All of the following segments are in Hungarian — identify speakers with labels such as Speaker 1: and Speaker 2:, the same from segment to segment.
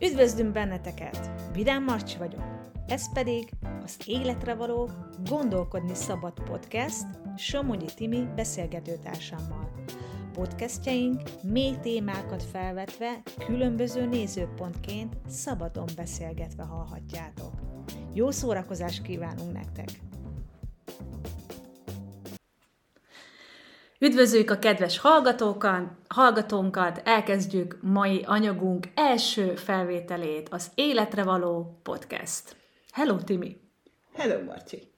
Speaker 1: Üdvözlünk benneteket! Vidám Marcsi vagyok. Ez pedig az Életre való Gondolkodni Szabad Podcast Somogyi Timi beszélgetőtársammal. Podcastjaink mély témákat felvetve, különböző nézőpontként szabadon beszélgetve hallhatjátok. Jó szórakozást kívánunk nektek! Üdvözlők a kedves hallgatókat, hallgatónkat, elkezdjük mai anyagunk első felvételét, az Életre való podcast. Hello, Timi!
Speaker 2: Hello, Marci!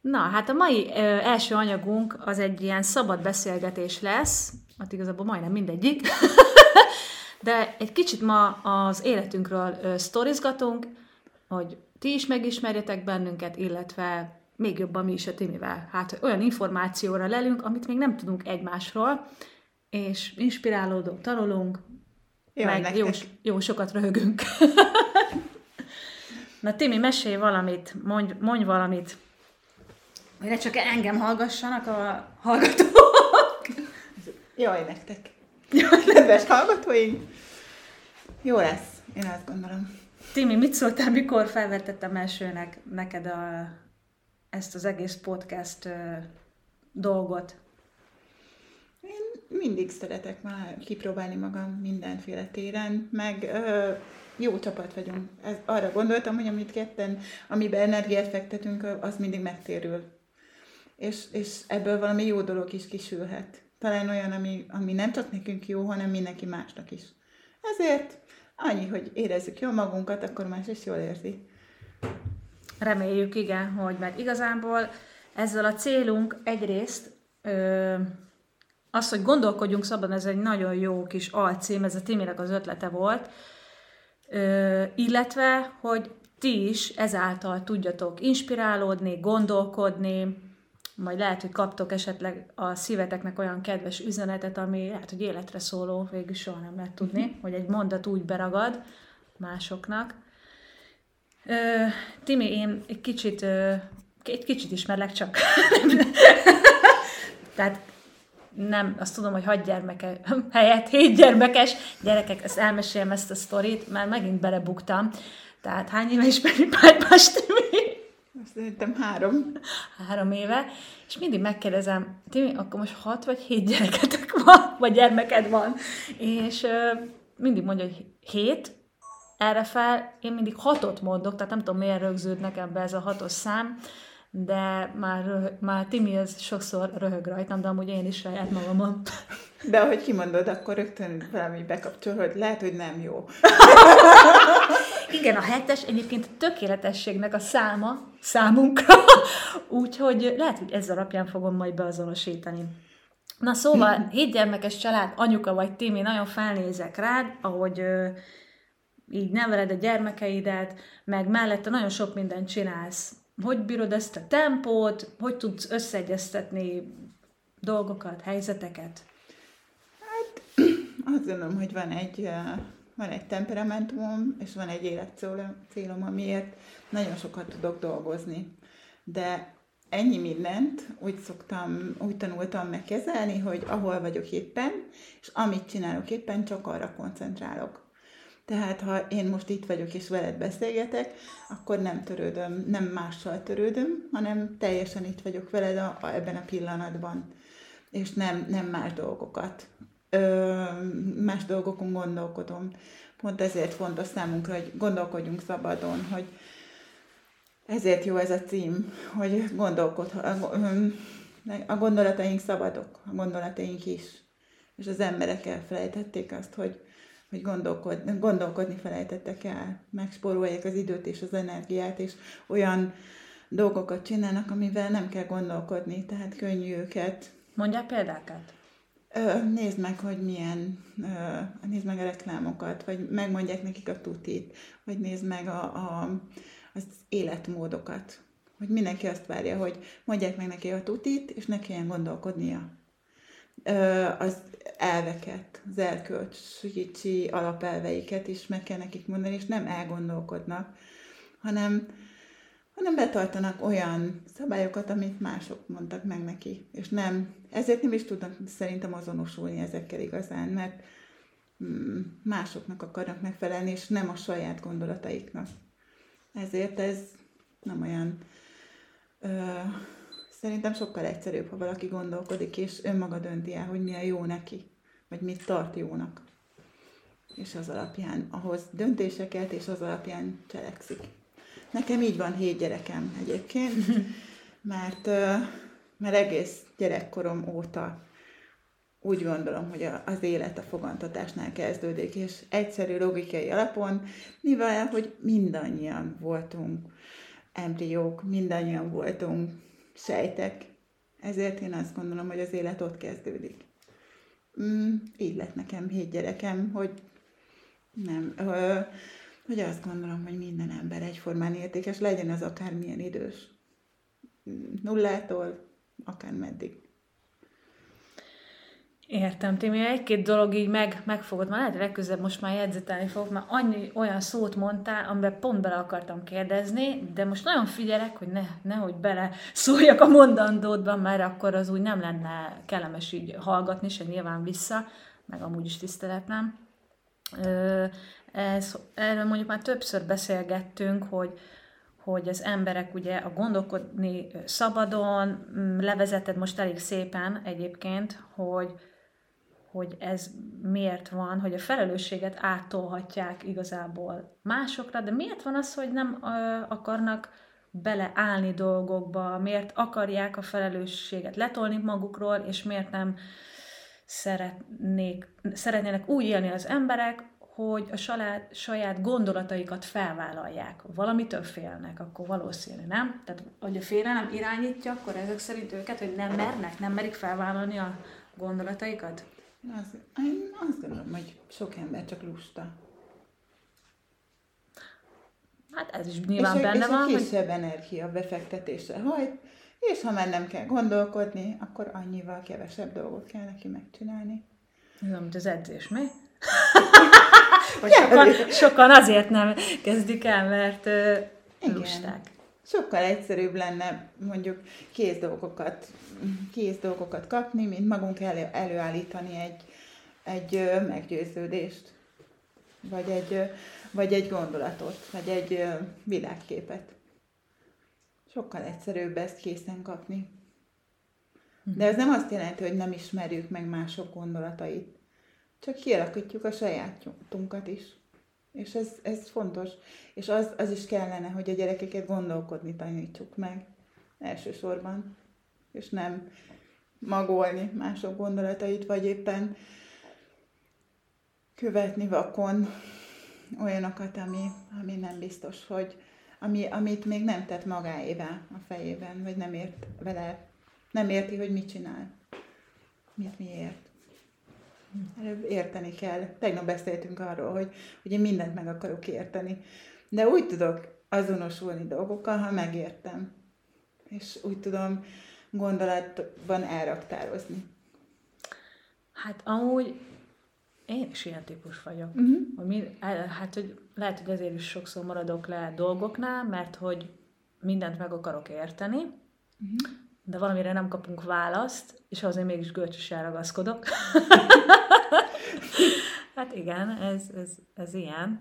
Speaker 1: Na, hát a mai ö, első anyagunk az egy ilyen szabad beszélgetés lesz, hát igazából majdnem mindegyik, de egy kicsit ma az életünkről ö, sztorizgatunk, hogy ti is megismerjetek bennünket, illetve még jobban mi is a Timivel. Hát olyan információra lelünk, amit még nem tudunk egymásról, és inspirálódunk, tanulunk,
Speaker 2: Jaj,
Speaker 1: meg jó, jó sokat röhögünk. Na Timi, mesélj valamit, mondj, mondj valamit, hogy ne csak engem hallgassanak a hallgatók.
Speaker 2: Jaj, nektek! Jaj, kedves hallgatóink! Jó lesz, én azt gondolom.
Speaker 1: Timi, mit szóltál, mikor felvetettem elsőnek neked a, ezt az egész podcast dolgot?
Speaker 2: Én mindig szeretek már kipróbálni magam mindenféle téren, meg ö, jó csapat vagyunk. Ez, arra gondoltam, hogy amit ketten, amiben energiát fektetünk, az mindig megtérül. És, és ebből valami jó dolog is kisülhet. Talán olyan, ami, ami nem csak nekünk jó, hanem mindenki másnak is. Ezért annyi, hogy érezzük jól magunkat, akkor más is jól érzi.
Speaker 1: Reméljük, igen, hogy mert igazából ezzel a célunk egyrészt ö, az, hogy gondolkodjunk szabad, ez egy nagyon jó kis alcím, ez a Timinek az ötlete volt, ö, illetve, hogy ti is ezáltal tudjatok inspirálódni, gondolkodni, majd lehet, hogy kaptok esetleg a szíveteknek olyan kedves üzenetet, ami lehet, hogy életre szóló, végül soha nem lehet tudni, hogy egy mondat úgy beragad másoknak. Ö, Timi, én egy kicsit, ö, egy kicsit ismerlek csak. Tehát nem, azt tudom, hogy hat gyermeke helyett hét gyermekes gyerekek, ezt elmesélem ezt a sztorit, már megint belebuktam. Tehát hány éve ismeri Pálypás Timi?
Speaker 2: Azt szerintem három.
Speaker 1: Három éve, és mindig megkérdezem, Timi, akkor most hat vagy hét gyereketek van, vagy gyermeked van, és ö, mindig mondja, hogy hét, erre fel én mindig hatot mondok, tehát nem tudom, miért rögződnek ebbe ez a hatos szám, de már, röhög, már Timi az sokszor röhög rajtam, de amúgy én is saját magamon.
Speaker 2: De ahogy kimondod, akkor rögtön valami bekapcsol, hogy lehet, hogy nem jó.
Speaker 1: Igen, a hetes egyébként tökéletességnek a száma számunkra, úgyhogy lehet, hogy ez alapján fogom majd beazonosítani. Na szóval, hét gyermekes család, anyuka vagy Timi, nagyon felnézek rád, ahogy így neveled a gyermekeidet, meg mellette nagyon sok mindent csinálsz. Hogy bírod ezt a tempót, hogy tudsz összeegyeztetni dolgokat, helyzeteket?
Speaker 2: Azt gondolom, hogy van egy, eh, van egy temperamentumom, és van egy életcélom, amiért nagyon sokat tudok dolgozni. De ennyi mindent úgy szoktam, úgy tanultam megkezelni, hogy ahol vagyok éppen, és amit csinálok éppen, csak arra koncentrálok. Tehát ha én most itt vagyok és veled beszélgetek, akkor nem törődöm, nem mással törődöm, hanem teljesen itt vagyok veled a, a, ebben a pillanatban, és nem, nem más dolgokat. Ö, más dolgokon gondolkodom. Pont ezért fontos számunkra, hogy gondolkodjunk szabadon, hogy ezért jó ez a cím, hogy gondolkod, a gondolataink szabadok, a gondolataink is. És az emberek elfelejtették azt, hogy, hogy gondolkodni, gondolkodni felejtettek el, megspórolják az időt és az energiát, és olyan dolgokat csinálnak, amivel nem kell gondolkodni, tehát könnyű őket.
Speaker 1: Mondjál példákat?
Speaker 2: Ö, nézd meg, hogy milyen, ö, nézd meg a reklámokat, vagy megmondják nekik a tutit, vagy nézd meg a, a, az életmódokat. Hogy mindenki azt várja, hogy mondják meg neki a tutit, és ne kelljen gondolkodnia. Ö, az elveket, az erkölcsi alapelveiket is meg kell nekik mondani, és nem elgondolkodnak, hanem, hanem betartanak olyan szabályokat, amit mások mondtak meg neki. És nem, ezért nem is tudnak szerintem azonosulni ezekkel igazán, mert mm, másoknak akarnak megfelelni, és nem a saját gondolataiknak. Ezért ez nem olyan... Ö, szerintem sokkal egyszerűbb, ha valaki gondolkodik, és önmaga dönti el, hogy mi a jó neki, vagy mit tart jónak. És az alapján ahhoz döntéseket, és az alapján cselekszik. Nekem így van hét gyerekem egyébként, mert, mert egész gyerekkorom óta úgy gondolom, hogy az élet a fogantatásnál kezdődik, és egyszerű logikai alapon, mivel hogy mindannyian voltunk embriók, mindannyian voltunk sejtek, ezért én azt gondolom, hogy az élet ott kezdődik. Mm, így lett nekem hét gyerekem, hogy nem, ö, hogy azt gondolom, hogy minden ember egyformán értékes, legyen az akármilyen idős. Nullától akár meddig.
Speaker 1: Értem, Timi, egy-két dolog így meg, megfogod, már lehet, legközelebb most már jegyzetelni fogok, mert annyi olyan szót mondtál, amiben pont bele akartam kérdezni, de most nagyon figyelek, hogy ne, nehogy bele szóljak a mondandódban, mert akkor az úgy nem lenne kellemes így hallgatni, se nyilván vissza, meg amúgy is tiszteletlem. Ez, erről mondjuk már többször beszélgettünk, hogy, hogy az emberek ugye a gondolkodni szabadon, mm, levezeted most elég szépen egyébként, hogy, hogy ez miért van, hogy a felelősséget áttolhatják igazából másokra, de miért van az, hogy nem akarnak beleállni dolgokba, miért akarják a felelősséget letolni magukról, és miért nem szeretnék, szeretnének úgy élni az emberek, hogy a saját, saját gondolataikat felvállalják. Valamitől félnek, akkor valószínű, nem? Tehát, hogy a félelem irányítja, akkor ezek szerint őket, hogy nem mernek, nem merik felvállalni a gondolataikat?
Speaker 2: Az, én azt gondolom, hogy sok ember csak lusta.
Speaker 1: Hát ez is nyilván
Speaker 2: és
Speaker 1: benne
Speaker 2: és
Speaker 1: van.
Speaker 2: És kisebb hogy... energia befektetésre hajt, és ha már nem kell gondolkodni, akkor annyival kevesebb dolgot kell neki megcsinálni.
Speaker 1: Ez mint az edzés, mi? Hogy sokan, sokan azért nem kezdik el, mert uh, lusták.
Speaker 2: Sokkal egyszerűbb lenne mondjuk kész dolgokat, kész dolgokat kapni, mint magunk elő, előállítani egy, egy meggyőződést, vagy egy, vagy egy gondolatot, vagy egy világképet. Sokkal egyszerűbb ezt készen kapni. De ez nem azt jelenti, hogy nem ismerjük meg mások gondolatait. Csak kialakítjuk a sajátunkat is. És ez, ez fontos. És az, az is kellene, hogy a gyerekeket gondolkodni tanítsuk meg elsősorban. És nem magolni mások gondolatait, vagy éppen követni vakon olyanokat, ami, ami nem biztos, hogy ami, amit még nem tett magáévá a fejében, vagy nem ért vele, nem érti, hogy mit csinál. Mit miért. Érteni kell. Tegnap beszéltünk arról, hogy, hogy én mindent meg akarok érteni. De úgy tudok azonosulni dolgokkal, ha megértem. És úgy tudom gondolatban elraktározni.
Speaker 1: Hát amúgy én is ilyen típus vagyok. Uh-huh. Hogy mi, hát, hogy lehet, hogy ezért is sokszor maradok le dolgoknál, mert hogy mindent meg akarok érteni, uh-huh. De valamire nem kapunk választ, és azért mégis görcsösen ragaszkodok. hát igen, ez, ez, ez ilyen.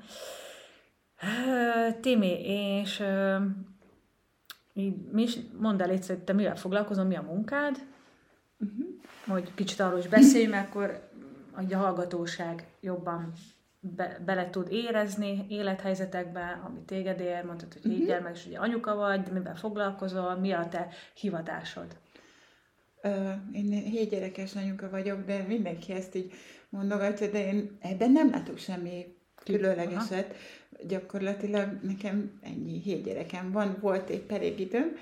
Speaker 1: Timi, és mi is, mondd el hogy te mivel foglalkozol, mi a munkád, uh-huh. hogy kicsit arról is beszélj, mert akkor a hallgatóság jobban be, bele tud érezni élethelyzetekbe, ami téged ér, mondtad, hogy uh-huh. így meg, és ugye anyuka vagy, mivel foglalkozol, mi a te hivatásod?
Speaker 2: Én hét gyerekes anyuka vagyok, de mindenki ezt így mondogatja, de én ebben nem látok semmi különlegeset. Aha. Gyakorlatilag nekem ennyi hét gyerekem van, volt egy elég időm,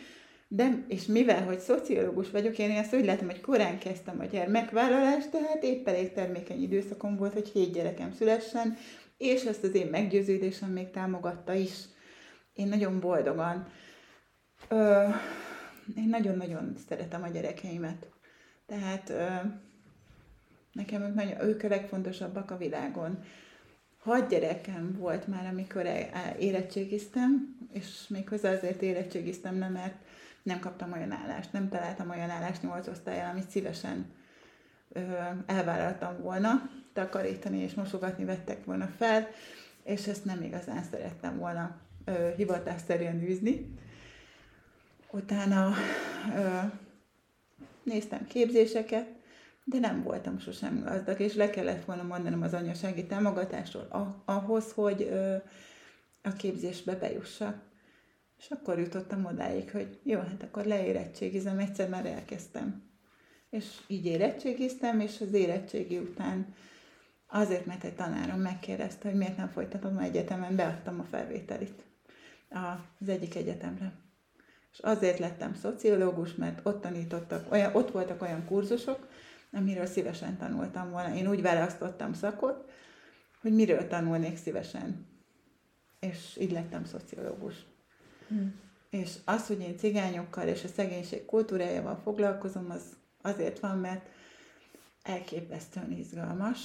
Speaker 2: de, és mivel, hogy szociológus vagyok, én ezt úgy látom, hogy korán kezdtem a gyermekvállalást, tehát épp elég termékeny időszakom volt, hogy hét gyerekem szülessen, és ezt az én meggyőződésem még támogatta is. Én nagyon boldogan. Ö, én nagyon-nagyon szeretem a gyerekeimet. Tehát ö, nekem ők, nagyon, ők a legfontosabbak a világon. Hat gyerekem volt már, amikor e, érettségiztem, és méghozzá azért érettségiztem, nem mert nem kaptam olyan állást, nem találtam olyan állást nyolc osztályán, amit szívesen elvállaltam volna, takarítani és mosogatni vettek volna fel, és ezt nem igazán szerettem volna hivatásszerűen űzni. Utána ö, néztem képzéseket, de nem voltam sosem gazdag, és le kellett volna mondanom az anyasági támogatásról ahhoz, hogy ö, a képzésbe bejussak. És akkor jutottam odáig, hogy jó, hát akkor leérettségizem, egyszer már elkezdtem. És így érettségiztem, és az érettségi után azért, mert egy tanárom megkérdezte, hogy miért nem folytatom a egyetemen, beadtam a felvételit az egyik egyetemre. És azért lettem szociológus, mert ott tanítottak, olyan, ott voltak olyan kurzusok, amiről szívesen tanultam volna. Én úgy választottam szakot, hogy miről tanulnék szívesen. És így lettem szociológus. Hmm. És az, hogy én cigányokkal és a szegénység kultúrájával foglalkozom, az azért van, mert elképesztően izgalmas,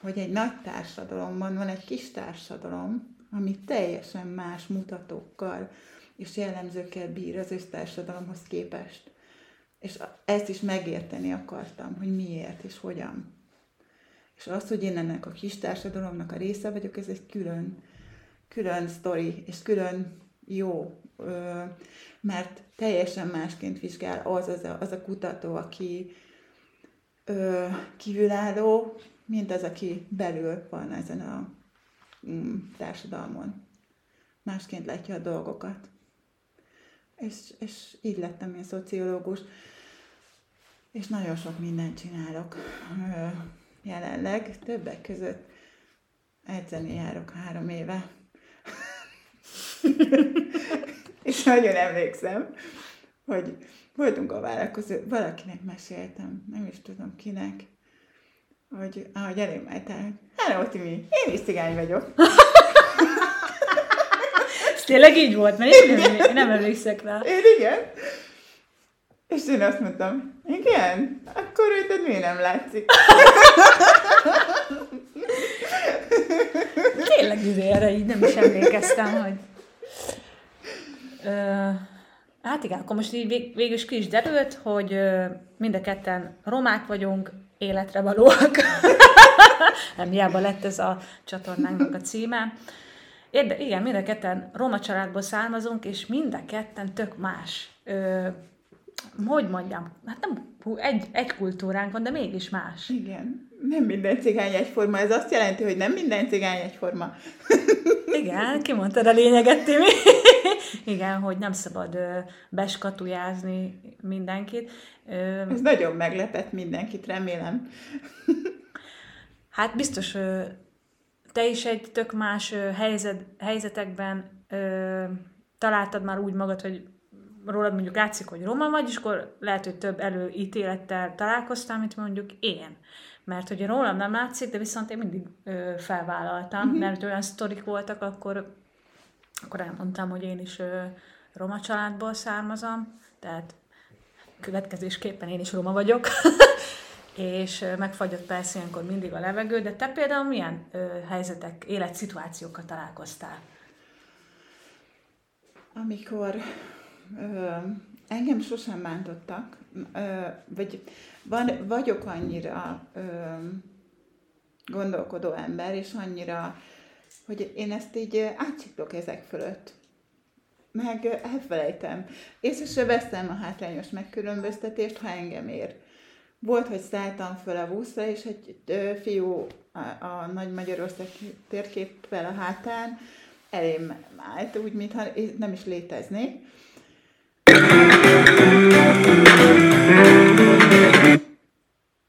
Speaker 2: hogy egy nagy társadalomban van egy kis társadalom, ami teljesen más mutatókkal és jellemzőkkel bír az össztársadalomhoz képest. És ezt is megérteni akartam, hogy miért és hogyan. És az, hogy én ennek a kis társadalomnak a része vagyok, ez egy külön, külön sztori, és külön jó, mert teljesen másként vizsgál az az a, az a kutató, aki kívülálló, mint az, aki belül van ezen a mm, társadalmon. Másként látja a dolgokat. És, és így lettem én szociológus. És nagyon sok mindent csinálok jelenleg, többek között edzeni járok három éve. nagyon emlékszem, hogy voltunk a vállalkozó, valakinek meséltem, nem is tudom kinek, hogy ahogy elém álltál, Hello, Timi, én is cigány vagyok.
Speaker 1: Ez tényleg így volt, mert én nem, nem emlékszek rá.
Speaker 2: Én igen. És én azt mondtam, igen, akkor őt miért nem látszik?
Speaker 1: Tényleg erre így nem is emlékeztem, hogy... Ö, hát igen, akkor most így vég, végül is ki is derült, hogy mind a ketten romák vagyunk, életre valóak. nem hiába lett ez a csatornánknak a címe. Érde, igen, mind a ketten roma családból származunk, és mind a ketten tök más. Ö, hogy mondjam, hát nem egy, egy kultúránk van, de mégis más.
Speaker 2: Igen, nem minden cigány egyforma. Ez azt jelenti, hogy nem minden cigány egyforma.
Speaker 1: Igen, kimondtad a lényeget, Timi. Igen, hogy nem szabad ö, beskatujázni mindenkit.
Speaker 2: Ö, Ez nagyon meglepett mindenkit, remélem.
Speaker 1: hát biztos, ö, te is egy tök más helyzet, helyzetekben találtad már úgy magad, hogy rólad mondjuk látszik, hogy roma vagy, és akkor lehet, hogy több előítélettel találkoztál, mint mondjuk én. Mert hogy rólam nem látszik, de viszont én mindig ö, felvállaltam, uh-huh. mert olyan sztorik voltak, akkor, akkor elmondtam, hogy én is ö, roma családból származom, tehát következésképpen én is roma vagyok, és megfagyott persze ilyenkor mindig a levegő, de te például milyen ö, helyzetek, életszituációkkal találkoztál?
Speaker 2: Amikor engem sosem bántottak, vagy van, vagyok annyira gondolkodó ember, és annyira, hogy én ezt így átsiklok ezek fölött. Meg elfelejtem. Észre veszem a hátrányos megkülönböztetést, ha engem ér. Volt, hogy szálltam föl a buszra, és egy fiú a, a Nagy Magyarország térképpel a hátán elém állt, úgy, mintha nem is léteznék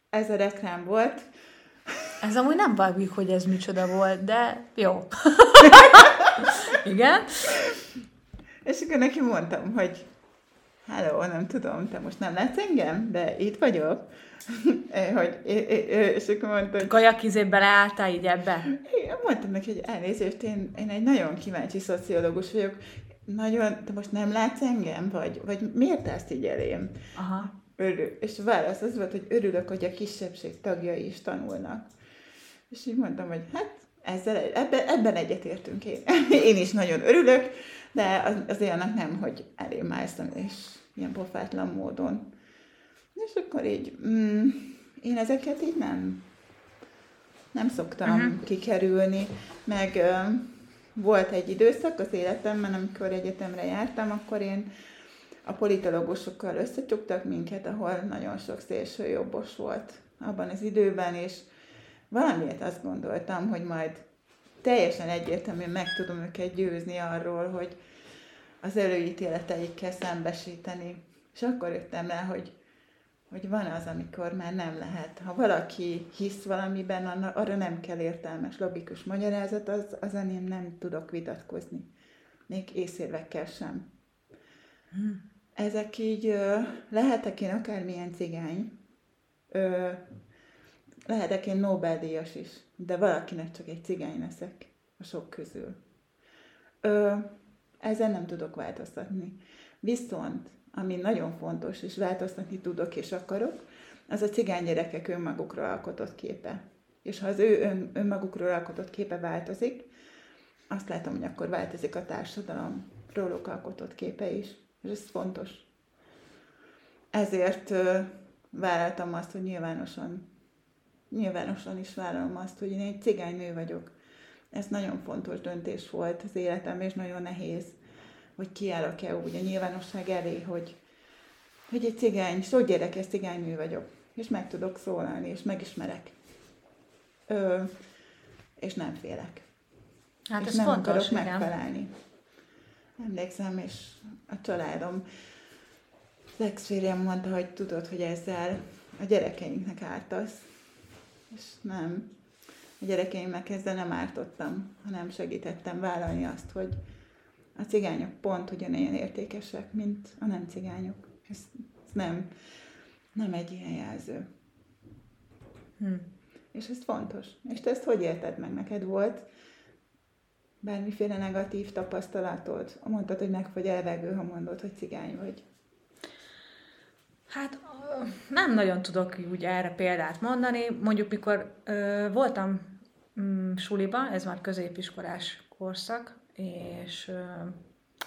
Speaker 2: ez a reklám volt.
Speaker 1: Ez amúgy nem vágjuk, hogy ez micsoda volt, de jó. Igen.
Speaker 2: És akkor neki mondtam, hogy Hello, nem tudom, te most nem látsz engem, de itt vagyok. hogy, és akkor mondta, hogy...
Speaker 1: Kajakizé beleálltál így ebbe?
Speaker 2: Igen, mondtam neki, hogy elnézést, én, én egy nagyon kíváncsi szociológus vagyok, nagyon, te most nem látsz engem, vagy, vagy miért ezt így elém? Aha. Örül. És válasz az volt, hogy örülök, hogy a kisebbség tagjai is tanulnak. És így mondtam, hogy hát ezzel, ebben, ebben egyetértünk én. én is nagyon örülök, de az, az olyannak nem, hogy elém állszom, és ilyen pofátlan módon. És akkor így, mm, én ezeket így nem, nem szoktam uh-huh. kikerülni, meg ö, volt egy időszak az életemben, amikor egyetemre jártam, akkor én a politológusokkal összecsuktak minket, ahol nagyon sok szélső jobbos volt abban az időben, és valamiért azt gondoltam, hogy majd teljesen egyértelműen meg tudom őket győzni arról, hogy az előítéleteikkel szembesíteni. És akkor jöttem rá, hogy, hogy van az, amikor már nem lehet. Ha valaki hisz valamiben, arra nem kell értelmes, logikus magyarázat, az, az én nem tudok vitatkozni. Még észérvekkel sem. Hmm. Ezek így, lehetek én akármilyen cigány, lehetek én Nobel-díjas is, de valakinek csak egy cigány leszek a sok közül. Ö, ezzel nem tudok változtatni. Viszont, ami nagyon fontos, és változtatni tudok és akarok, az a cigány gyerekek önmagukról alkotott képe. És ha az ő ön, önmagukról alkotott képe változik, azt látom, hogy akkor változik a társadalom róluk alkotott képe is. És ez fontos. Ezért vállaltam azt, hogy nyilvánosan nyilvánosan is vállalom azt, hogy én egy cigánynő vagyok. Ez nagyon fontos döntés volt az életem, és nagyon nehéz, hogy kiállok-e úgy a nyilvánosság elé, hogy, hogy egy cigány, sok gyerekes cigánynő vagyok, és meg tudok szólalni, és megismerek. Ö, és nem félek. Hát és ez nem fontos, akarok igen. megfelelni. Emlékszem, és a családom, az ex mondta, hogy tudod, hogy ezzel a gyerekeinknek ártasz és nem. A gyerekeimnek ezzel nem ártottam, hanem segítettem vállalni azt, hogy a cigányok pont ugyanilyen értékesek, mint a nem cigányok. Ez, ez nem, nem egy ilyen jelző. Hm. És ez fontos. És te ezt hogy érted meg? Neked volt bármiféle negatív tapasztalatod? Mondtad, hogy meg vagy elvegő, ha mondod, hogy cigány vagy.
Speaker 1: Hát nem nagyon tudok úgy erre példát mondani. Mondjuk, mikor ö, voltam mm, suliba, ez már középiskolás korszak, és ö,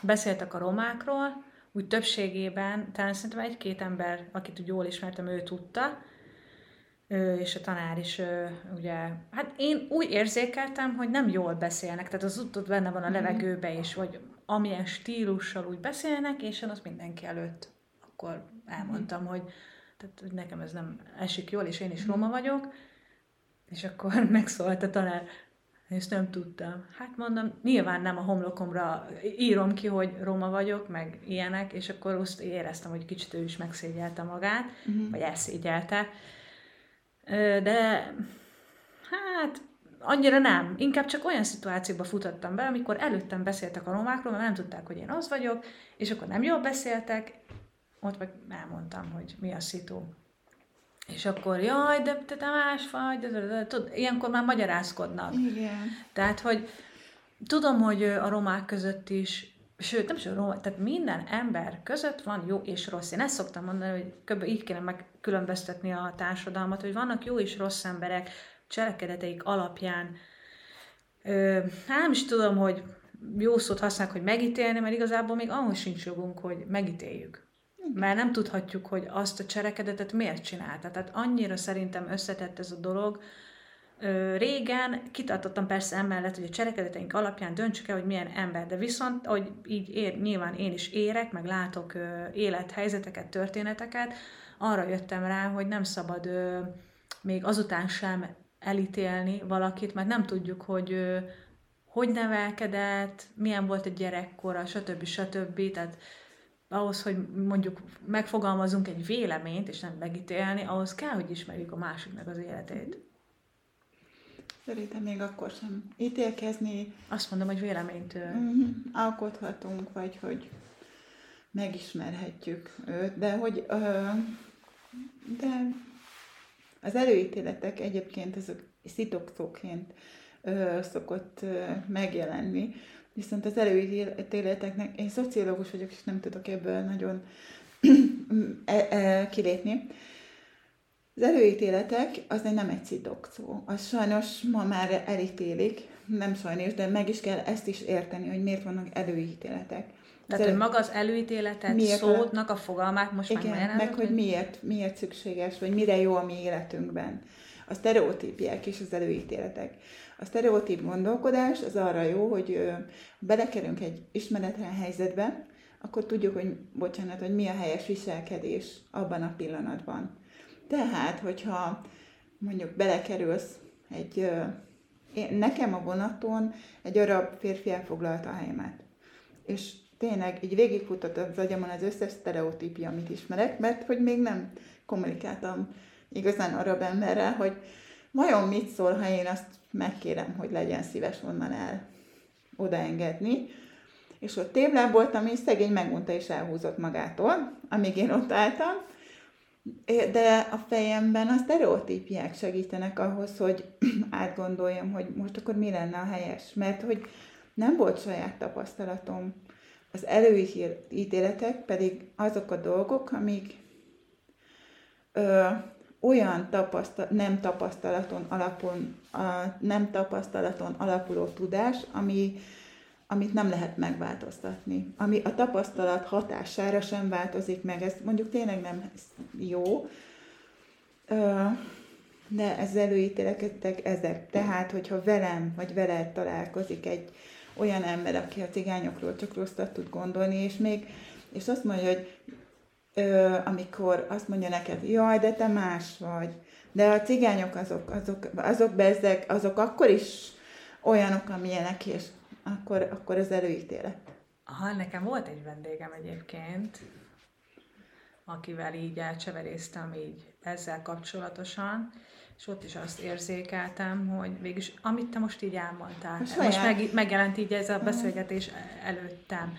Speaker 1: beszéltek a romákról, úgy többségében, talán szerintem egy-két ember, akit úgy jól ismertem, ő tudta, és a tanár is, ugye, hát én úgy érzékeltem, hogy nem jól beszélnek, tehát az ott benne van a mhm. levegőbe is, vagy amilyen stílussal úgy beszélnek, és én azt mindenki előtt akkor elmondtam, hogy, tehát, hogy nekem ez nem esik jól, és én is roma vagyok, és akkor megszólt a tanár, ezt nem tudtam. Hát mondom, nyilván nem a homlokomra írom ki, hogy roma vagyok, meg ilyenek, és akkor azt éreztem, hogy kicsit ő is megszégyelte magát, uh-huh. vagy elszégyelte. De hát annyira nem. Inkább csak olyan szituációba futottam be, amikor előttem beszéltek a romákról, mert nem tudták, hogy én az vagyok, és akkor nem jól beszéltek, ott meg elmondtam, hogy mi a szitu. És akkor, jaj, de te, te más vagy, de, de, de, tud, ilyenkor már magyarázkodnak.
Speaker 2: Igen.
Speaker 1: Tehát, hogy tudom, hogy a romák között is, sőt, nem is a romák, tehát minden ember között van jó és rossz. Én ezt szoktam mondani, hogy kb. így kéne megkülönböztetni a társadalmat, hogy vannak jó és rossz emberek cselekedeteik alapján. Ö, hát nem is tudom, hogy jó szót használnak, hogy megítélni, mert igazából még ahhoz sincs jogunk, hogy megítéljük. Mert nem tudhatjuk, hogy azt a cselekedetet miért csinálta. Tehát annyira szerintem összetett ez a dolog. Régen kitartottam persze emellett, hogy a cselekedeteink alapján döntsük el, hogy milyen ember, de viszont, hogy így ér, nyilván én is érek, meg látok élethelyzeteket, történeteket, arra jöttem rá, hogy nem szabad még azután sem elítélni valakit, mert nem tudjuk, hogy hogy nevelkedett, milyen volt a gyerekkora, stb. stb. Tehát ahhoz, hogy mondjuk megfogalmazunk egy véleményt, és nem megítélni, ahhoz kell, hogy ismerjük a másiknak az életét.
Speaker 2: Szerintem még akkor sem ítélkezni.
Speaker 1: Azt mondom, hogy véleményt
Speaker 2: uh-huh, alkothatunk, vagy hogy megismerhetjük őt, de hogy uh, de az előítéletek egyébként ezek szitokszóként uh, szokott uh, megjelenni, Viszont az előítéleteknek, én szociológus vagyok, és nem tudok ebből nagyon kilépni. Az előítéletek az nem egy szidok szó. Az sajnos ma már elítélik, nem sajnos, de meg is kell ezt is érteni, hogy miért vannak előítéletek.
Speaker 1: Tehát, hogy maga az előítéletet, miért szótnak a fogalmát most
Speaker 2: igen, meg, meg hogy miért, miért szükséges, vagy mire jó a mi életünkben. A sztereotípiák és az előítéletek. A sztereotíp gondolkodás az arra jó, hogy belekerünk egy ismeretlen helyzetbe, akkor tudjuk, hogy bocsánat, hogy mi a helyes viselkedés abban a pillanatban. Tehát, hogyha mondjuk belekerülsz egy, nekem a vonaton egy arab férfi elfoglalta a helyemet. És tényleg így végigfutott az agyamon az összes sztereotípia, amit ismerek, mert hogy még nem kommunikáltam igazán arab emberrel, hogy vajon mit szól, ha én azt megkérem, hogy legyen szíves onnan el odaengedni. És ott téblán voltam, és szegény megmondta és elhúzott magától, amíg én ott álltam. De a fejemben a sztereotípiák segítenek ahhoz, hogy átgondoljam, hogy most akkor mi lenne a helyes. Mert hogy nem volt saját tapasztalatom. Az előítéletek pedig azok a dolgok, amik ö, olyan tapasztal, nem tapasztalaton alapon, a nem tapasztalaton alapuló tudás, ami, amit nem lehet megváltoztatni. Ami a tapasztalat hatására sem változik meg. Ez mondjuk tényleg nem jó, de ez előítélekedtek ezek. Tehát, hogyha velem vagy veled találkozik egy olyan ember, aki a cigányokról csak rosszat tud gondolni, és még, és azt mondja, hogy ö, amikor azt mondja neked, jaj, de te más vagy, de a cigányok azok, azok, azok bezzek, azok akkor is olyanok, amilyenek, és akkor, akkor ez előítélet.
Speaker 1: Aha, nekem volt egy vendégem egyébként, akivel így elcseveréztem így ezzel kapcsolatosan, és ott is azt érzékeltem, hogy végülis, amit te most így elmondtál, most, most meg, megjelent így ez a beszélgetés előttem.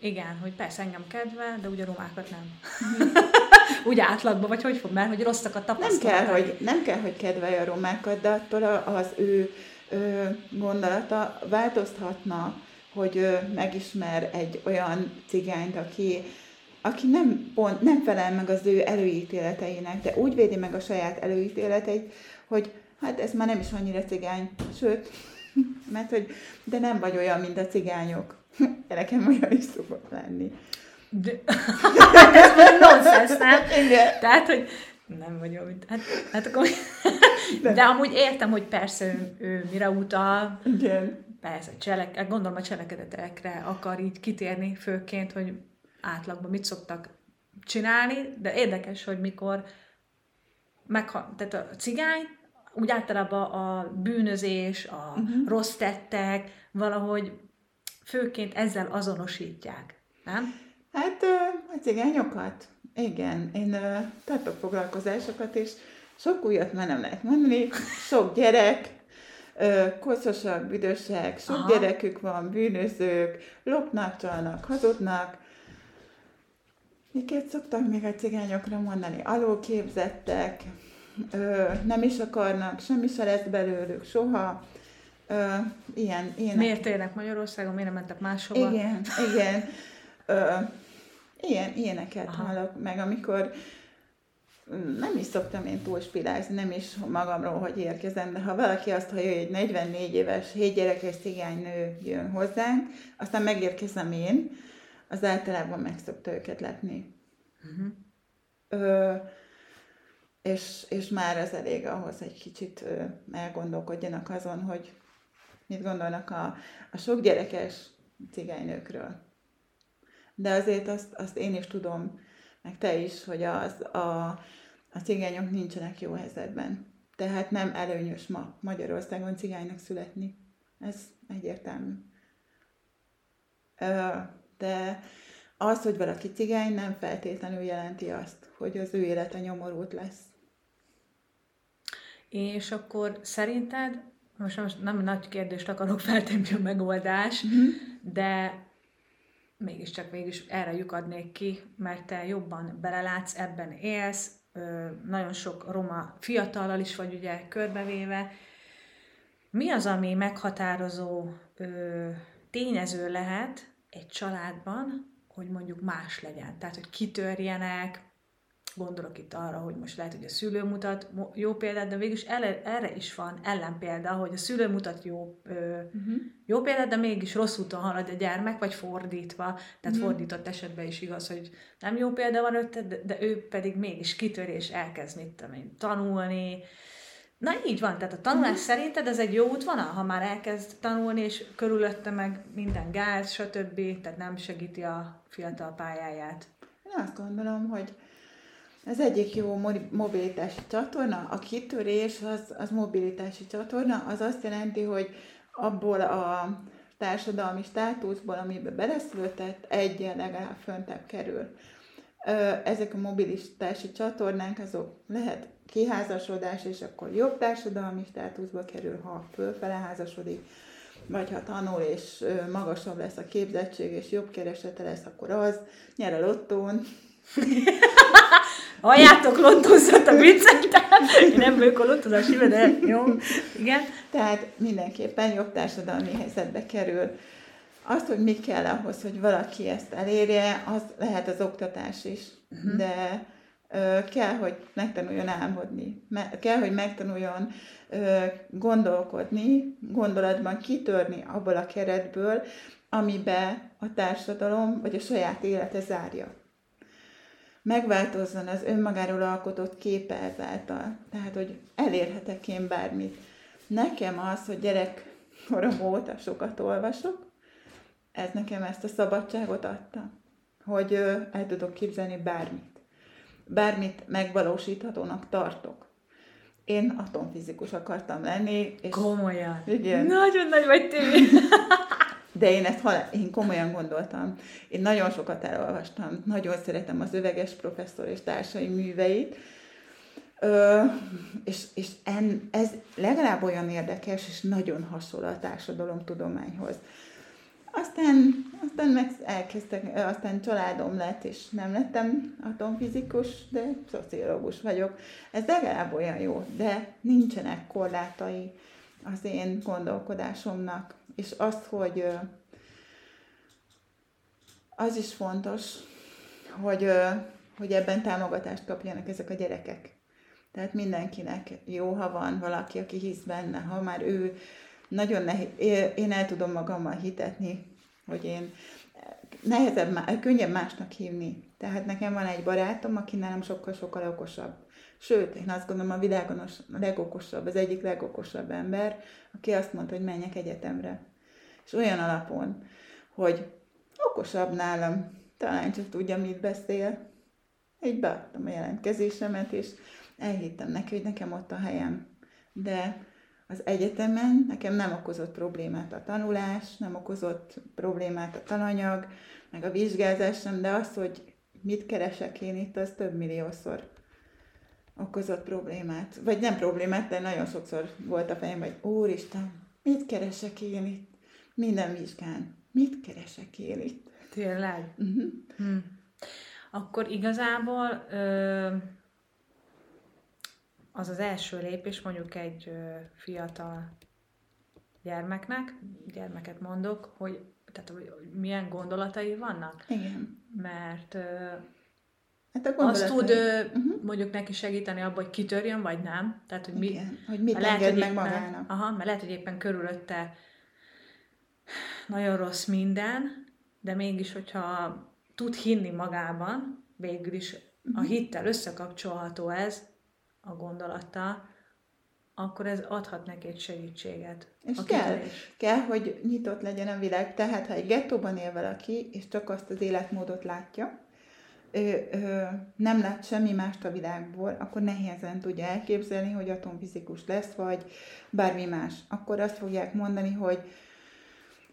Speaker 1: Igen, hogy persze engem kedve, de ugye a romákat nem. úgy átlagban, vagy hogy fog, mert hogy rosszak a
Speaker 2: Nem kell, hogy, nem kell, hogy kedvelje a romákat, de attól az ő gondolata változhatna, hogy megismer egy olyan cigányt, aki, aki nem, pont, nem felel meg az ő előítéleteinek, de úgy védi meg a saját előítéleteit, hogy hát ez már nem is annyira cigány, sőt, mert hogy de nem vagy olyan, mint a cigányok. Nekem olyan is szokott lenni.
Speaker 1: De... Ez már nonsens, nem? Igen. Tehát, hogy nem vagyok. Hát, hát akkor... De. De amúgy értem, hogy persze ő, ő mire utal. Igen. Persze, cselek, gondolom a cselekedetekre akar így kitérni főként, hogy átlagban mit szoktak csinálni, de érdekes, hogy mikor megha- tehát a cigány, úgy általában a bűnözés, a uh-huh. rossz tettek, valahogy főként ezzel azonosítják, nem?
Speaker 2: Hát a cigányokat, igen, én tartok foglalkozásokat, és sok újat már nem lehet mondani, sok gyerek, koszosak, büdösek, sok Aha. gyerekük van, bűnözők, lopnak, csalnak, hazudnak. Miket szoktak még a cigányokra mondani? Alulképzettek, nem is akarnak, semmi se lesz belőlük soha. Ö, ilyen, ilyen.
Speaker 1: Miért élnek Magyarországon, miért nem mentek máshova?
Speaker 2: Igen, igen. Ö, ilyen, ilyeneket Aha. hallok meg, amikor nem is szoktam én túlspilázni, nem is magamról, hogy érkezem, de ha valaki azt hallja, hogy egy 44 éves, 7 gyerekes nő jön hozzánk, aztán megérkezem én, az általában meg szokta őket lepni. Uh-huh. Ö, és, és már ez elég ahhoz, egy kicsit ö, elgondolkodjanak azon, hogy mit gondolnak a, a sok gyerekes cigánynőkről. De azért azt, azt én is tudom, meg te is, hogy az, a, a cigányok nincsenek jó helyzetben. Tehát nem előnyös ma Magyarországon cigánynak születni. Ez egyértelmű. De az, hogy valaki cigány, nem feltétlenül jelenti azt, hogy az ő élete nyomorult lesz.
Speaker 1: És akkor szerinted most, most nem nagy kérdést akarok feltenni a megoldás, uh-huh. de mégiscsak mégis erre lyukadnék ki, mert te jobban belelátsz, ebben élsz, nagyon sok roma fiatallal is vagy ugye körbevéve. Mi az, ami meghatározó tényező lehet egy családban, hogy mondjuk más legyen? Tehát, hogy kitörjenek, gondolok itt arra, hogy most lehet, hogy a szülő mutat jó példát, de végülis ele, erre is van ellenpélda, hogy a szülő mutat jó, ö, uh-huh. jó példát, de mégis rossz úton halad a gyermek, vagy fordítva. Tehát uh-huh. fordított esetben is igaz, hogy nem jó példa van ötte, de, de ő pedig mégis kitör és elkezd mit tudom én, tanulni. Na így van, tehát a tanulás uh-huh. szerinted ez egy jó útvonal, ha már elkezd tanulni, és körülötte meg minden gáz, stb., tehát nem segíti a fiatal pályáját.
Speaker 2: Én azt gondolom, hogy az egyik jó mobilitási csatorna, a kitörés az, az mobilitási csatorna, az azt jelenti, hogy abból a társadalmi státuszból, amiben beleszületett, egyen legalább föntebb kerül. Ezek a mobilitási csatornák, azok lehet kiházasodás, és akkor jobb társadalmi státuszba kerül, ha fölfele házasodik, vagy ha tanul, és magasabb lesz a képzettség, és jobb keresete lesz, akkor az, nyer a lottón,
Speaker 1: Halljátok, lottozott a viccet, tehát nem vagyok a lottozás híve, de jó, igen.
Speaker 2: Tehát mindenképpen jobb társadalmi helyzetbe kerül. Azt, hogy mi kell ahhoz, hogy valaki ezt elérje, az lehet az oktatás is, uh-huh. de ö, kell, hogy megtanuljon álmodni, me- kell, hogy megtanuljon ö, gondolkodni, gondolatban kitörni abból a keretből, amibe a társadalom vagy a saját élete zárja megváltozzon az önmagáról alkotott képe ezáltal. Tehát, hogy elérhetek én bármit. Nekem az, hogy gyerekkorom óta sokat olvasok, ez nekem ezt a szabadságot adta, hogy el tudok képzelni bármit. Bármit megvalósíthatónak tartok. Én atomfizikus akartam lenni.
Speaker 1: És Komolyan? Igen. Nagyon nagy vagy tévé.
Speaker 2: De én ezt halál, én komolyan gondoltam. Én nagyon sokat elolvastam, nagyon szeretem az öveges professzor és társai műveit, Ö, és, és en, ez legalább olyan érdekes, és nagyon hasonló a társadalomtudományhoz. Aztán, aztán meg elkezdtek, aztán családom lett, és nem lettem atomfizikus, de szociológus vagyok. Ez legalább olyan jó, de nincsenek korlátai az én gondolkodásomnak és azt, hogy az is fontos, hogy, hogy ebben támogatást kapjanak ezek a gyerekek. Tehát mindenkinek jó, ha van valaki, aki hisz benne, ha már ő nagyon nehéz, én el tudom magammal hitetni, hogy én nehezebb, könnyebb másnak hívni. Tehát nekem van egy barátom, aki nálam sokkal-sokkal okosabb. Sőt, én azt gondolom a világon a legokosabb, az egyik legokosabb ember, aki azt mondta, hogy menjek egyetemre. És olyan alapon, hogy okosabb nálam, talán csak tudja, mit beszél. Így beadtam a jelentkezésemet, és elhittem neki, hogy nekem ott a helyem. De az egyetemen nekem nem okozott problémát a tanulás, nem okozott problémát a tananyag, meg a vizsgázás sem, de az, hogy mit keresek én itt, az több milliószor okozott problémát. Vagy nem problémát, de nagyon sokszor volt a fejem, hogy úristen, mit keresek én itt? Minden vizsgán. Mit keresek én itt?
Speaker 1: Tényleg? Uh-huh. Hm. Akkor igazából ö, az az első lépés mondjuk egy ö, fiatal gyermeknek, gyermeket mondok, hogy tehát hogy milyen gondolatai vannak.
Speaker 2: Igen.
Speaker 1: Mert ö, Hát a azt tud uh-huh. mondjuk neki segíteni abban, hogy kitörjön, vagy nem. Tehát, hogy, mi,
Speaker 2: Igen, hogy mit lehet, enged hogy meg éppen, magának.
Speaker 1: Aha, mert lehet, hogy éppen körülötte nagyon rossz minden, de mégis, hogyha tud hinni magában, végül is a mhm. hittel összekapcsolható ez a gondolata, akkor ez adhat neki egy segítséget.
Speaker 2: És kell, kell, hogy nyitott legyen a világ. Tehát, ha egy gettóban él valaki, és csak azt az életmódot látja, ő, ő, nem lát semmi mást a világból, akkor nehézen tudja elképzelni, hogy atomfizikus lesz, vagy bármi más. Akkor azt fogják mondani, hogy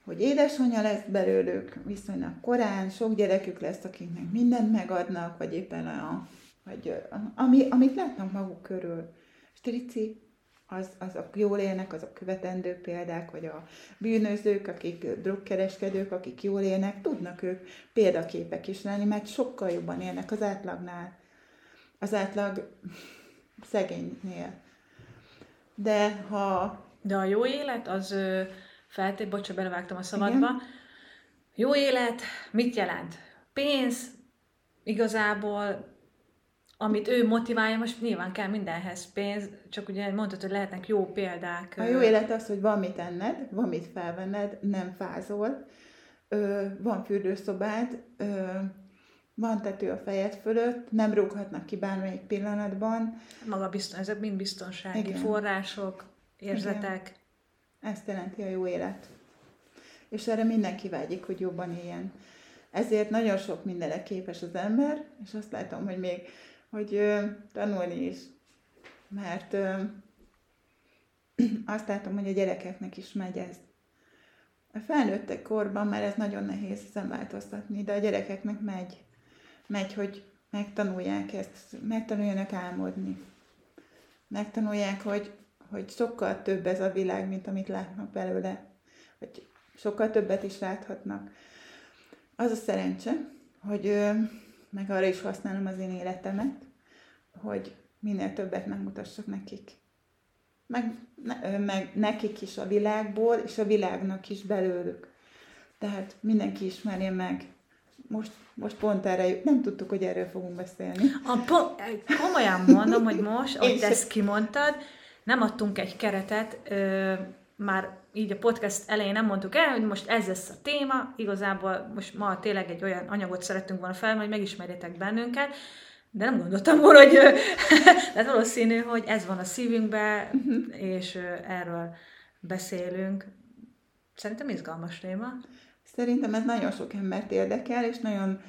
Speaker 2: hogy édesanyja lesz belőlük viszonylag korán, sok gyerekük lesz, akiknek mindent megadnak, vagy éppen a, vagy, ami, amit látnak maguk körül. Strici, az, azok jól élnek, azok követendő példák, vagy a bűnözők, akik drogkereskedők, akik jól élnek, tudnak ők példaképek is lenni, mert sokkal jobban élnek az átlagnál, az átlag szegénynél. De ha...
Speaker 1: De a jó élet az feltét, bocsánat, belevágtam a szabadba. Igen. Jó élet mit jelent? Pénz, igazából amit ő motiválja, most nyilván kell mindenhez pénz, csak ugye mondtad, hogy lehetnek jó példák.
Speaker 2: A jó élet az, hogy van mit enned, van mit felvenned, nem fázol, van fürdőszobád, van tető a fejed fölött, nem rúghatnak ki bármelyik pillanatban.
Speaker 1: Maga bizton, ezek mind biztonsági Igen. források, érzetek.
Speaker 2: Igen. Ezt jelenti a jó élet. És erre mindenki vágyik, hogy jobban éljen. Ezért nagyon sok mindenre képes az ember, és azt látom, hogy még hogy ö, tanulni is. Mert ö, azt látom, hogy a gyerekeknek is megy ez. A felnőttek korban már ez nagyon nehéz ezen változtatni, de a gyerekeknek megy. Megy, hogy megtanulják ezt, megtanuljanak álmodni. Megtanulják, hogy, hogy sokkal több ez a világ, mint amit látnak belőle. Hogy sokkal többet is láthatnak. Az a szerencse, hogy meg arra is használom az én életemet, hogy minél többet megmutassak nekik. Meg, ne, meg nekik is a világból, és a világnak is belőlük. Tehát mindenki ismerje meg. Most, most pont erre, nem tudtuk, hogy erről fogunk beszélni.
Speaker 1: A po- komolyan mondom, hogy most, ahogy ezt kimondtad, nem adtunk egy keretet, ö, már így a podcast elején nem mondtuk el, hogy most ez lesz a téma, igazából most ma tényleg egy olyan anyagot szerettünk volna fel, hogy megismerjetek bennünket, de nem gondoltam volna, hogy de valószínű, hogy ez van a szívünkben, uh-huh. és erről beszélünk. Szerintem izgalmas téma.
Speaker 2: Szerintem ez nagyon sok embert érdekel, és nagyon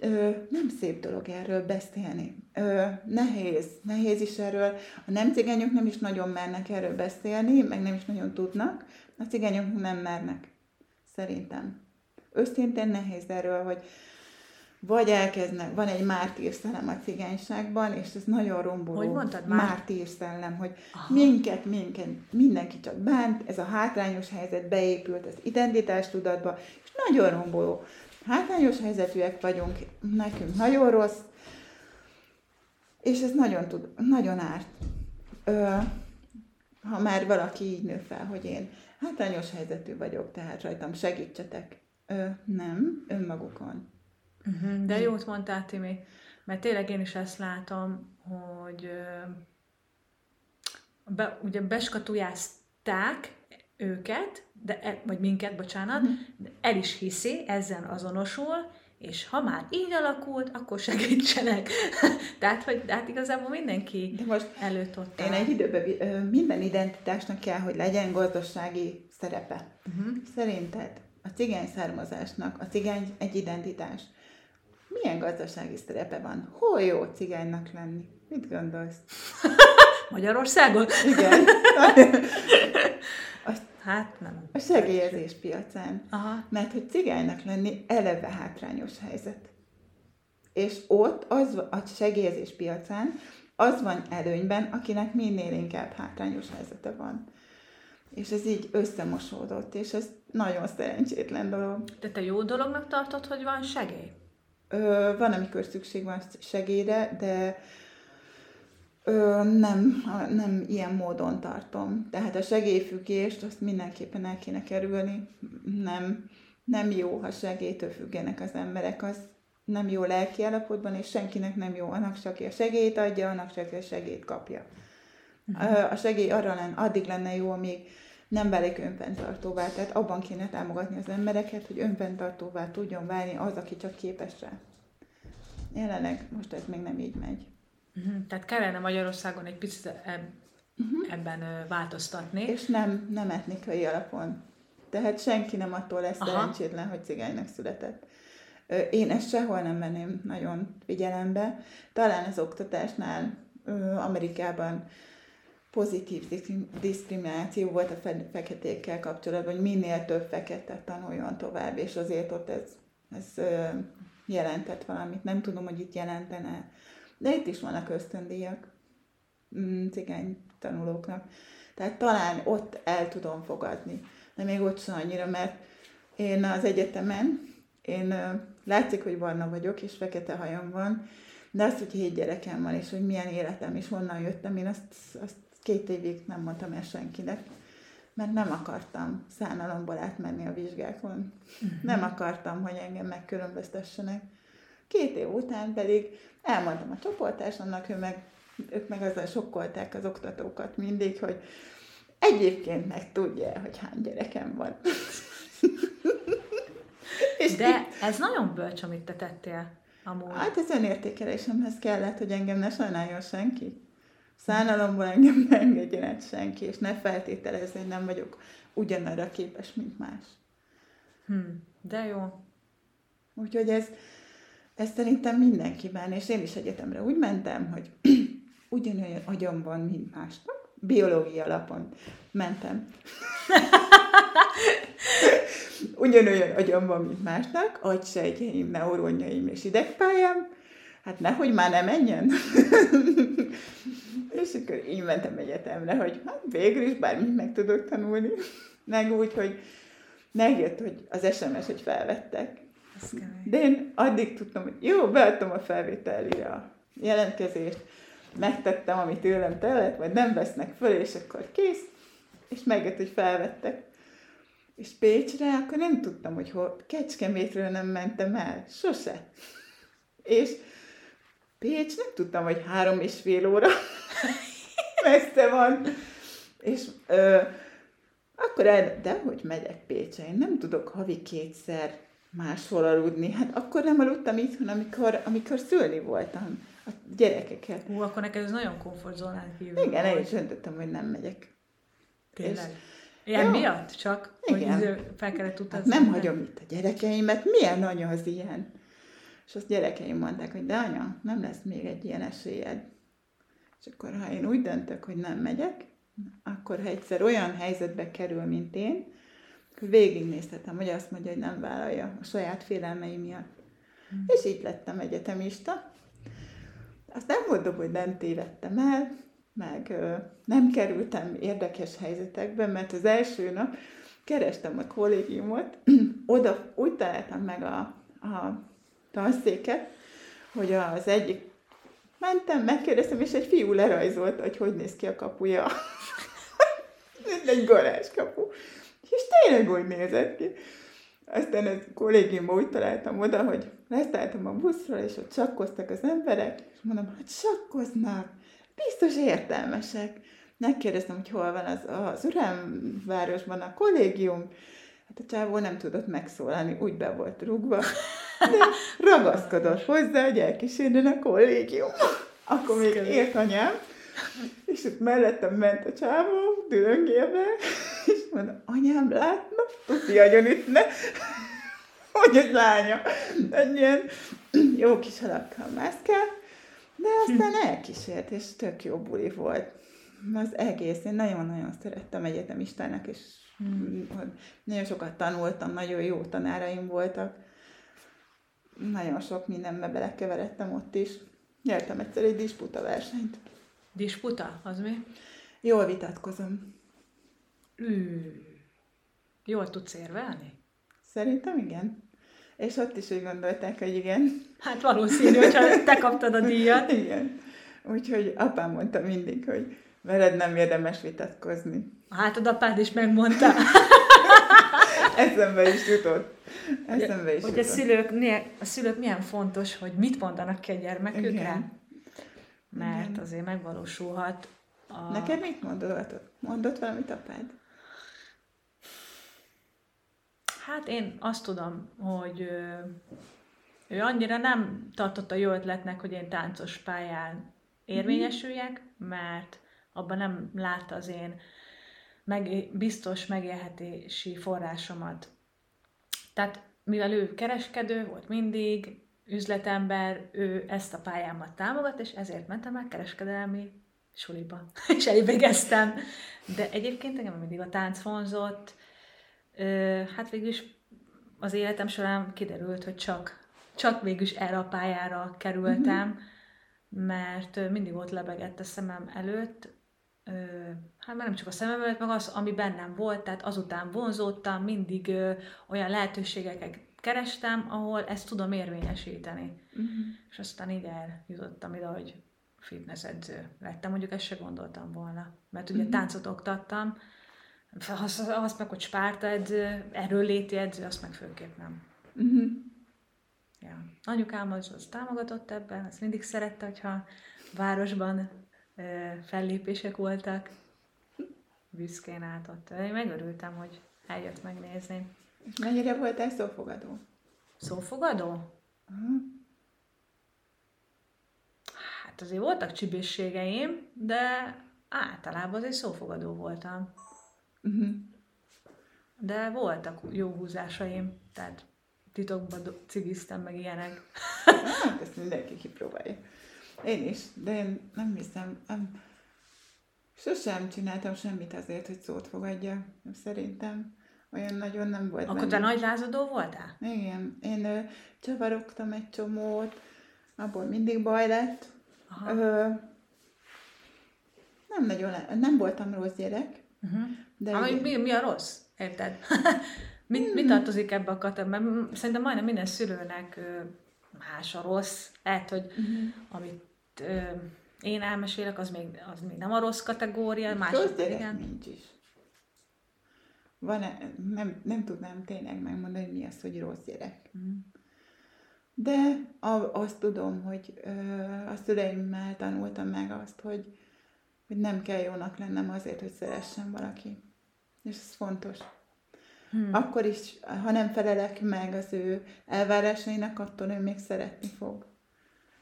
Speaker 2: ö, nem szép dolog erről beszélni. Ö, nehéz, nehéz is erről. A nem cigányok nem is nagyon mernek erről beszélni, meg nem is nagyon tudnak. A cigányok nem mernek, szerintem. Őszintén nehéz erről, hogy vagy elkezdnek, van egy mártír szellem a cigányságban, és ez nagyon romboló.
Speaker 1: Hogy mondtad
Speaker 2: már? Mártír szellem, hogy Aha. minket, minket, mindenki csak bánt, ez a hátrányos helyzet beépült az identitástudatba, és nagyon romboló hátrányos helyzetűek vagyunk, nekünk nagyon rossz, és ez nagyon, tud, nagyon árt. Ö, ha már valaki így nő fel, hogy én hátrányos helyzetű vagyok, tehát rajtam segítsetek. Ö, nem, önmagukon.
Speaker 1: Uh-huh, de jót mondtál, Timi, mert tényleg én is ezt látom, hogy be, ugye beskatujázták őket, de, e, vagy minket, bocsánat, uh-huh. de el is hiszi, ezzel azonosul, és ha már így alakult, akkor segítsenek. Tehát, hogy hát igazából mindenki De most előtt ott
Speaker 2: Én egy időben minden identitásnak kell, hogy legyen gazdasági szerepe. Uh-huh. Szerinted a cigány származásnak, a cigány egy identitás. Milyen gazdasági szerepe van? Hol jó cigánynak lenni? Mit gondolsz?
Speaker 1: Magyarországon?
Speaker 2: Igen.
Speaker 1: Hát nem.
Speaker 2: A segélyezés piacán. Aha. Mert hogy cigánynak lenni eleve hátrányos helyzet. És ott az a segélyezés piacán az van előnyben, akinek minél inkább hátrányos helyzete van. És ez így összemosódott, és ez nagyon szerencsétlen dolog.
Speaker 1: De te jó dolognak tartod, hogy van segély?
Speaker 2: Ö, van, amikor szükség van segélyre, de Ö, nem, nem ilyen módon tartom. Tehát a segélyfüggést azt mindenképpen el kéne kerülni. Nem, nem jó, ha segélytől függenek az emberek. Az nem jó lelki állapotban, és senkinek nem jó. Annak csak a segélyt adja, annak csak a segélyt kapja. Uh-huh. A segély arra lenne, addig lenne jó, amíg nem válik önfenntartóvá. Tehát abban kéne támogatni az embereket, hogy önfenntartóvá tudjon válni az, aki csak képes rá. Jelenleg most ez még nem így megy.
Speaker 1: Uh-huh. Tehát kellene Magyarországon egy picit eb- uh-huh. ebben ö, változtatni.
Speaker 2: És nem, nem etnikai alapon. Tehát senki nem attól lesz Aha. szerencsétlen, hogy cigánynak született. Én ezt sehol nem venném nagyon figyelembe. Talán az oktatásnál Amerikában pozitív diszkrimináció volt a fe- feketékkel kapcsolatban, hogy minél több fekete tanuljon tovább, és azért ott ez, ez jelentett valamit. Nem tudom, hogy itt jelentene de itt is vannak ösztöndíjak mm, cigány tanulóknak. Tehát talán ott el tudom fogadni. De még ott sem annyira, mert én az egyetemen, én látszik, hogy barna vagyok, és fekete hajam van, de azt, hogy hét gyerekem van, és hogy milyen életem, és honnan jöttem, én azt, azt két évig nem mondtam el senkinek, mert nem akartam szánalomból átmenni a vizsgákon. Uh-huh. Nem akartam, hogy engem megkülönböztessenek Két év után pedig elmondtam a csoportásomnak, ő meg, ők meg azzal sokkolták az oktatókat mindig, hogy egyébként meg tudja, hogy hány gyerekem van.
Speaker 1: És De ez nagyon bölcs, amit te tettél. Amúgy.
Speaker 2: Hát ez önértékelésemhez kellett, hogy engem ne sajnáljon senki. Szánalomból engem ne engedjen át senki, és ne feltételezni, hogy nem vagyok ugyanarra képes, mint más.
Speaker 1: Hmm, de jó.
Speaker 2: Úgyhogy ez, ez szerintem mindenkiben, és én is egyetemre úgy mentem, hogy ugyanolyan agyam van, mint másnak, biológia alapon mentem. Ugyanolyan agyam van, mint másnak, agysejtjeim, neuronjaim és idegpályám, hát nehogy már ne menjen. és akkor így mentem egyetemre, hogy hát végül is bármit meg tudok tanulni. Meg úgy, hogy megjött, hogy az SMS, hogy felvettek. De én addig tudtam, hogy jó, beadtam a felvételire a jelentkezést, megtettem, amit tőlem tellett, vagy nem vesznek föl, és akkor kész, és megjött, hogy felvettek. És Pécsre, akkor nem tudtam, hogy hol, Kecskemétről nem mentem el, sose. És Pécs nem tudtam, hogy három és fél óra messze van. És ö, akkor el, de hogy megyek Pécsre, én nem tudok havi kétszer máshol aludni. Hát akkor nem aludtam itthon, amikor, amikor szülni voltam a gyerekeket.
Speaker 1: Hú, akkor neked ez nagyon komfortzónán kívül.
Speaker 2: Igen, én is döntöttem, hogy nem megyek.
Speaker 1: Tényleg? És, Ilyen jó. miatt csak? Igen. Hogy fel kellett utazni?
Speaker 2: Hát nem hagyom itt a gyerekeimet. Milyen anya az ilyen? És azt gyerekeim mondták, hogy de anya, nem lesz még egy ilyen esélyed. És akkor, ha én úgy döntök, hogy nem megyek, akkor ha egyszer olyan helyzetbe kerül, mint én, akkor végignézhetem, hogy azt mondja, hogy nem vállalja a saját félelmei miatt. Hmm. És így lettem egyetemista. Azt nem mondom, hogy nem tévedtem el, meg ö, nem kerültem érdekes helyzetekbe, mert az első nap kerestem a kollégiumot, oda úgy találtam meg a, a tanszéket, hogy az egyik mentem, megkérdeztem, és egy fiú lerajzolta, hogy hogy néz ki a kapuja. egy kapu. És tényleg úgy nézett ki. Aztán a kollégiumban úgy találtam oda, hogy leszálltam a buszról, és ott csakkoztak az emberek, és mondom, hogy csakkoznak, biztos értelmesek. Megkérdeztem, hogy hol van az, az Üremvárosban a kollégium, hát a csávó nem tudott megszólalni, úgy be volt rúgva, de ragaszkodott hozzá, hogy elkísérjen a kollégium. Akkor még ért anyám, és ott mellettem ment a csávó, dülöngélve, és mondta, anyám látna, tuti agyonütne, hogy ez lánya. Egy ilyen jó kis alakkal mászkál, de aztán elkísért, és tök jó buli volt. Az egész, én nagyon-nagyon szerettem egyetemistának, és hmm. nagyon sokat tanultam, nagyon jó tanáraim voltak. Nagyon sok mindenbe belekeveredtem ott is. Nyertem egyszer egy disputa versenyt.
Speaker 1: Disputa? Az mi?
Speaker 2: Jól vitatkozom.
Speaker 1: Ű, jól tudsz érvelni?
Speaker 2: Szerintem igen. És ott is úgy gondolták, hogy igen.
Speaker 1: Hát valószínű, hogyha te kaptad a díjat.
Speaker 2: igen. Úgyhogy apám mondta mindig, hogy veled nem érdemes vitatkozni.
Speaker 1: Hát a apád is megmondta.
Speaker 2: Eszembe is jutott. Eszembe is
Speaker 1: hogy jutott. a szülők, a szülők milyen fontos, hogy mit mondanak ki a gyermekükre. Igen. Mert Igen. azért megvalósulhat
Speaker 2: a... Neked mit mondott? Mondott valamit apád?
Speaker 1: Hát én azt tudom, hogy ő annyira nem tartotta jó ötletnek, hogy én táncos pályán érvényesüljek, mert abban nem látta az én meg, biztos megélhetési forrásomat. Tehát mivel ő kereskedő volt mindig, üzletember, ő ezt a pályámat támogat, és ezért mentem el kereskedelmi suliba, és elvégeztem. De egyébként engem mindig a tánc vonzott, hát végül is az életem során kiderült, hogy csak, csak végül is erre a pályára kerültem, mm-hmm. mert mindig ott lebegett a szemem előtt, hát már nem csak a szemem előtt, meg az, ami bennem volt, tehát azután vonzódtam, mindig olyan lehetőségeket kerestem, ahol ezt tudom érvényesíteni. Uh-huh. És aztán így eljutottam ide, hogy fitness edző lettem, mondjuk ezt se gondoltam volna. Mert ugye uh-huh. táncot oktattam, azt, azt meg, hogy spárta edző, erőléti edző, azt meg főképp nem.
Speaker 2: Uh-huh.
Speaker 1: Ja. Anyukám az, az támogatott ebben, azt mindig szerette, hogyha városban ö, fellépések voltak. Büszkén állt ott. Én megörültem, hogy eljött megnézni.
Speaker 2: És mennyire voltál szófogadó?
Speaker 1: Szófogadó?
Speaker 2: Uh-huh.
Speaker 1: Hát azért voltak csibészségeim, de általában azért szófogadó voltam.
Speaker 2: Uh-huh.
Speaker 1: De voltak jó húzásaim, tehát titokban do- cigiztem meg ilyenek.
Speaker 2: Hát ezt mindenki kipróbálja. Én is, de én nem hiszem, nem, sosem csináltam semmit azért, hogy szót fogadja. Szerintem olyan nagyon nem volt
Speaker 1: Akkor te nagy lázadó voltál?
Speaker 2: Igen, én ö, csavarogtam egy csomót, abból mindig baj lett.
Speaker 1: Aha.
Speaker 2: Ö, nem nagyon, nem voltam rossz gyerek,
Speaker 1: Uh-huh.
Speaker 2: de igen.
Speaker 1: mi, mi a rossz? Érted? mi, mi tartozik ebbe a kategóriába? Szerintem majdnem minden szülőnek más a rossz. Lehet, hogy
Speaker 2: uh-huh.
Speaker 1: amit ö, én elmesélek, az még, az még nem a rossz kategória. Más,
Speaker 2: rossz gyerek
Speaker 1: igen.
Speaker 2: nincs is. Van nem, nem tudnám tényleg megmondani, hogy mi az, hogy rossz gyerek.
Speaker 1: Mhm.
Speaker 2: De a, azt tudom, hogy ö, a szüleimmel tanultam meg azt, hogy, hogy nem kell jónak lennem azért, hogy szeressen valaki. És ez fontos.
Speaker 1: Hmm.
Speaker 2: Akkor is, ha nem felelek meg az ő elvárásainak, attól ő még szeretni fog.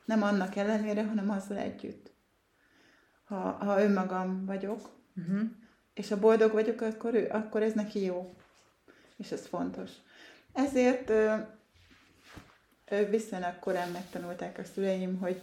Speaker 2: Nem annak ellenére, hanem azzal együtt. Ha, ha önmagam vagyok,
Speaker 1: Uh-huh.
Speaker 2: és ha boldog vagyok, akkor, ő, akkor ez neki jó. És ez fontos. Ezért ö, ö, viszonylag korán megtanulták a szüleim, hogy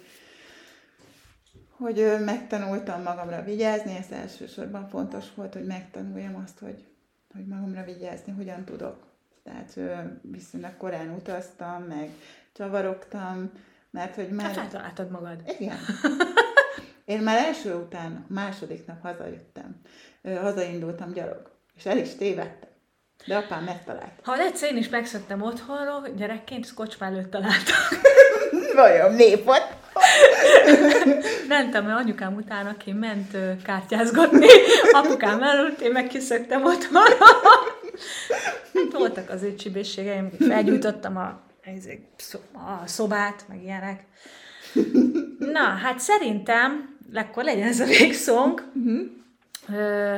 Speaker 2: hogy megtanultam magamra vigyázni, ez elsősorban fontos volt, hogy megtanuljam azt, hogy, hogy magamra vigyázni, hogyan tudok. Tehát viszonylag korán utaztam, meg csavarogtam, mert hogy már...
Speaker 1: Hát feltaláltad magad.
Speaker 2: Igen. Én már első után, második nap hazajöttem. Hazaindultam gyalog. És el is tévedtem. De apám megtalált.
Speaker 1: Ha egyszer én is megszöktem otthonról, gyerekként, és kocsma előtt találtam.
Speaker 2: Vajon népot?
Speaker 1: Mentem anyukám után, aki ment kártyázgatni, apukám előtt, én meg kiszöktem otthonra. Hát voltak azért csibészségeim, felgyújtottam a, a szobát, meg ilyenek. Na, hát szerintem, akkor legyen ez a végszónk. Ö,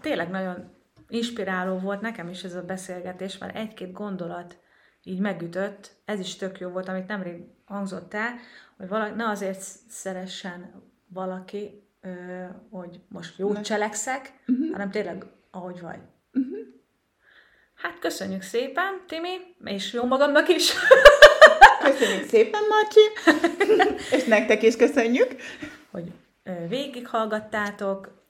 Speaker 1: tényleg nagyon inspiráló volt nekem is ez a beszélgetés, mert egy-két gondolat így megütött, ez is tök jó volt, amit nemrég hangzott el, hogy valaki, ne azért szeressen valaki, ö, hogy most jót
Speaker 2: Ne.
Speaker 1: cselekszek, hanem tényleg ahogy vagy. Hát köszönjük szépen, Timi, és jó magamnak is.
Speaker 2: Köszönjük szépen, Marci! És nektek is köszönjük!
Speaker 1: hogy végighallgattátok,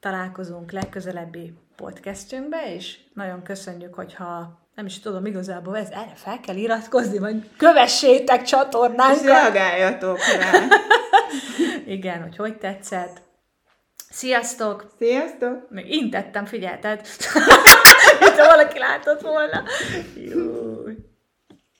Speaker 1: találkozunk legközelebbi podcastünkbe, és nagyon köszönjük, hogyha nem is tudom igazából, ez erre fel kell iratkozni, vagy kövessétek
Speaker 2: És
Speaker 1: csatornánkat.
Speaker 2: reagáljatok rá!
Speaker 1: Igen, hogy hogy tetszett. Sziasztok!
Speaker 2: Sziasztok!
Speaker 1: Még intettem, figyelted? Ha valaki látott volna. Jó.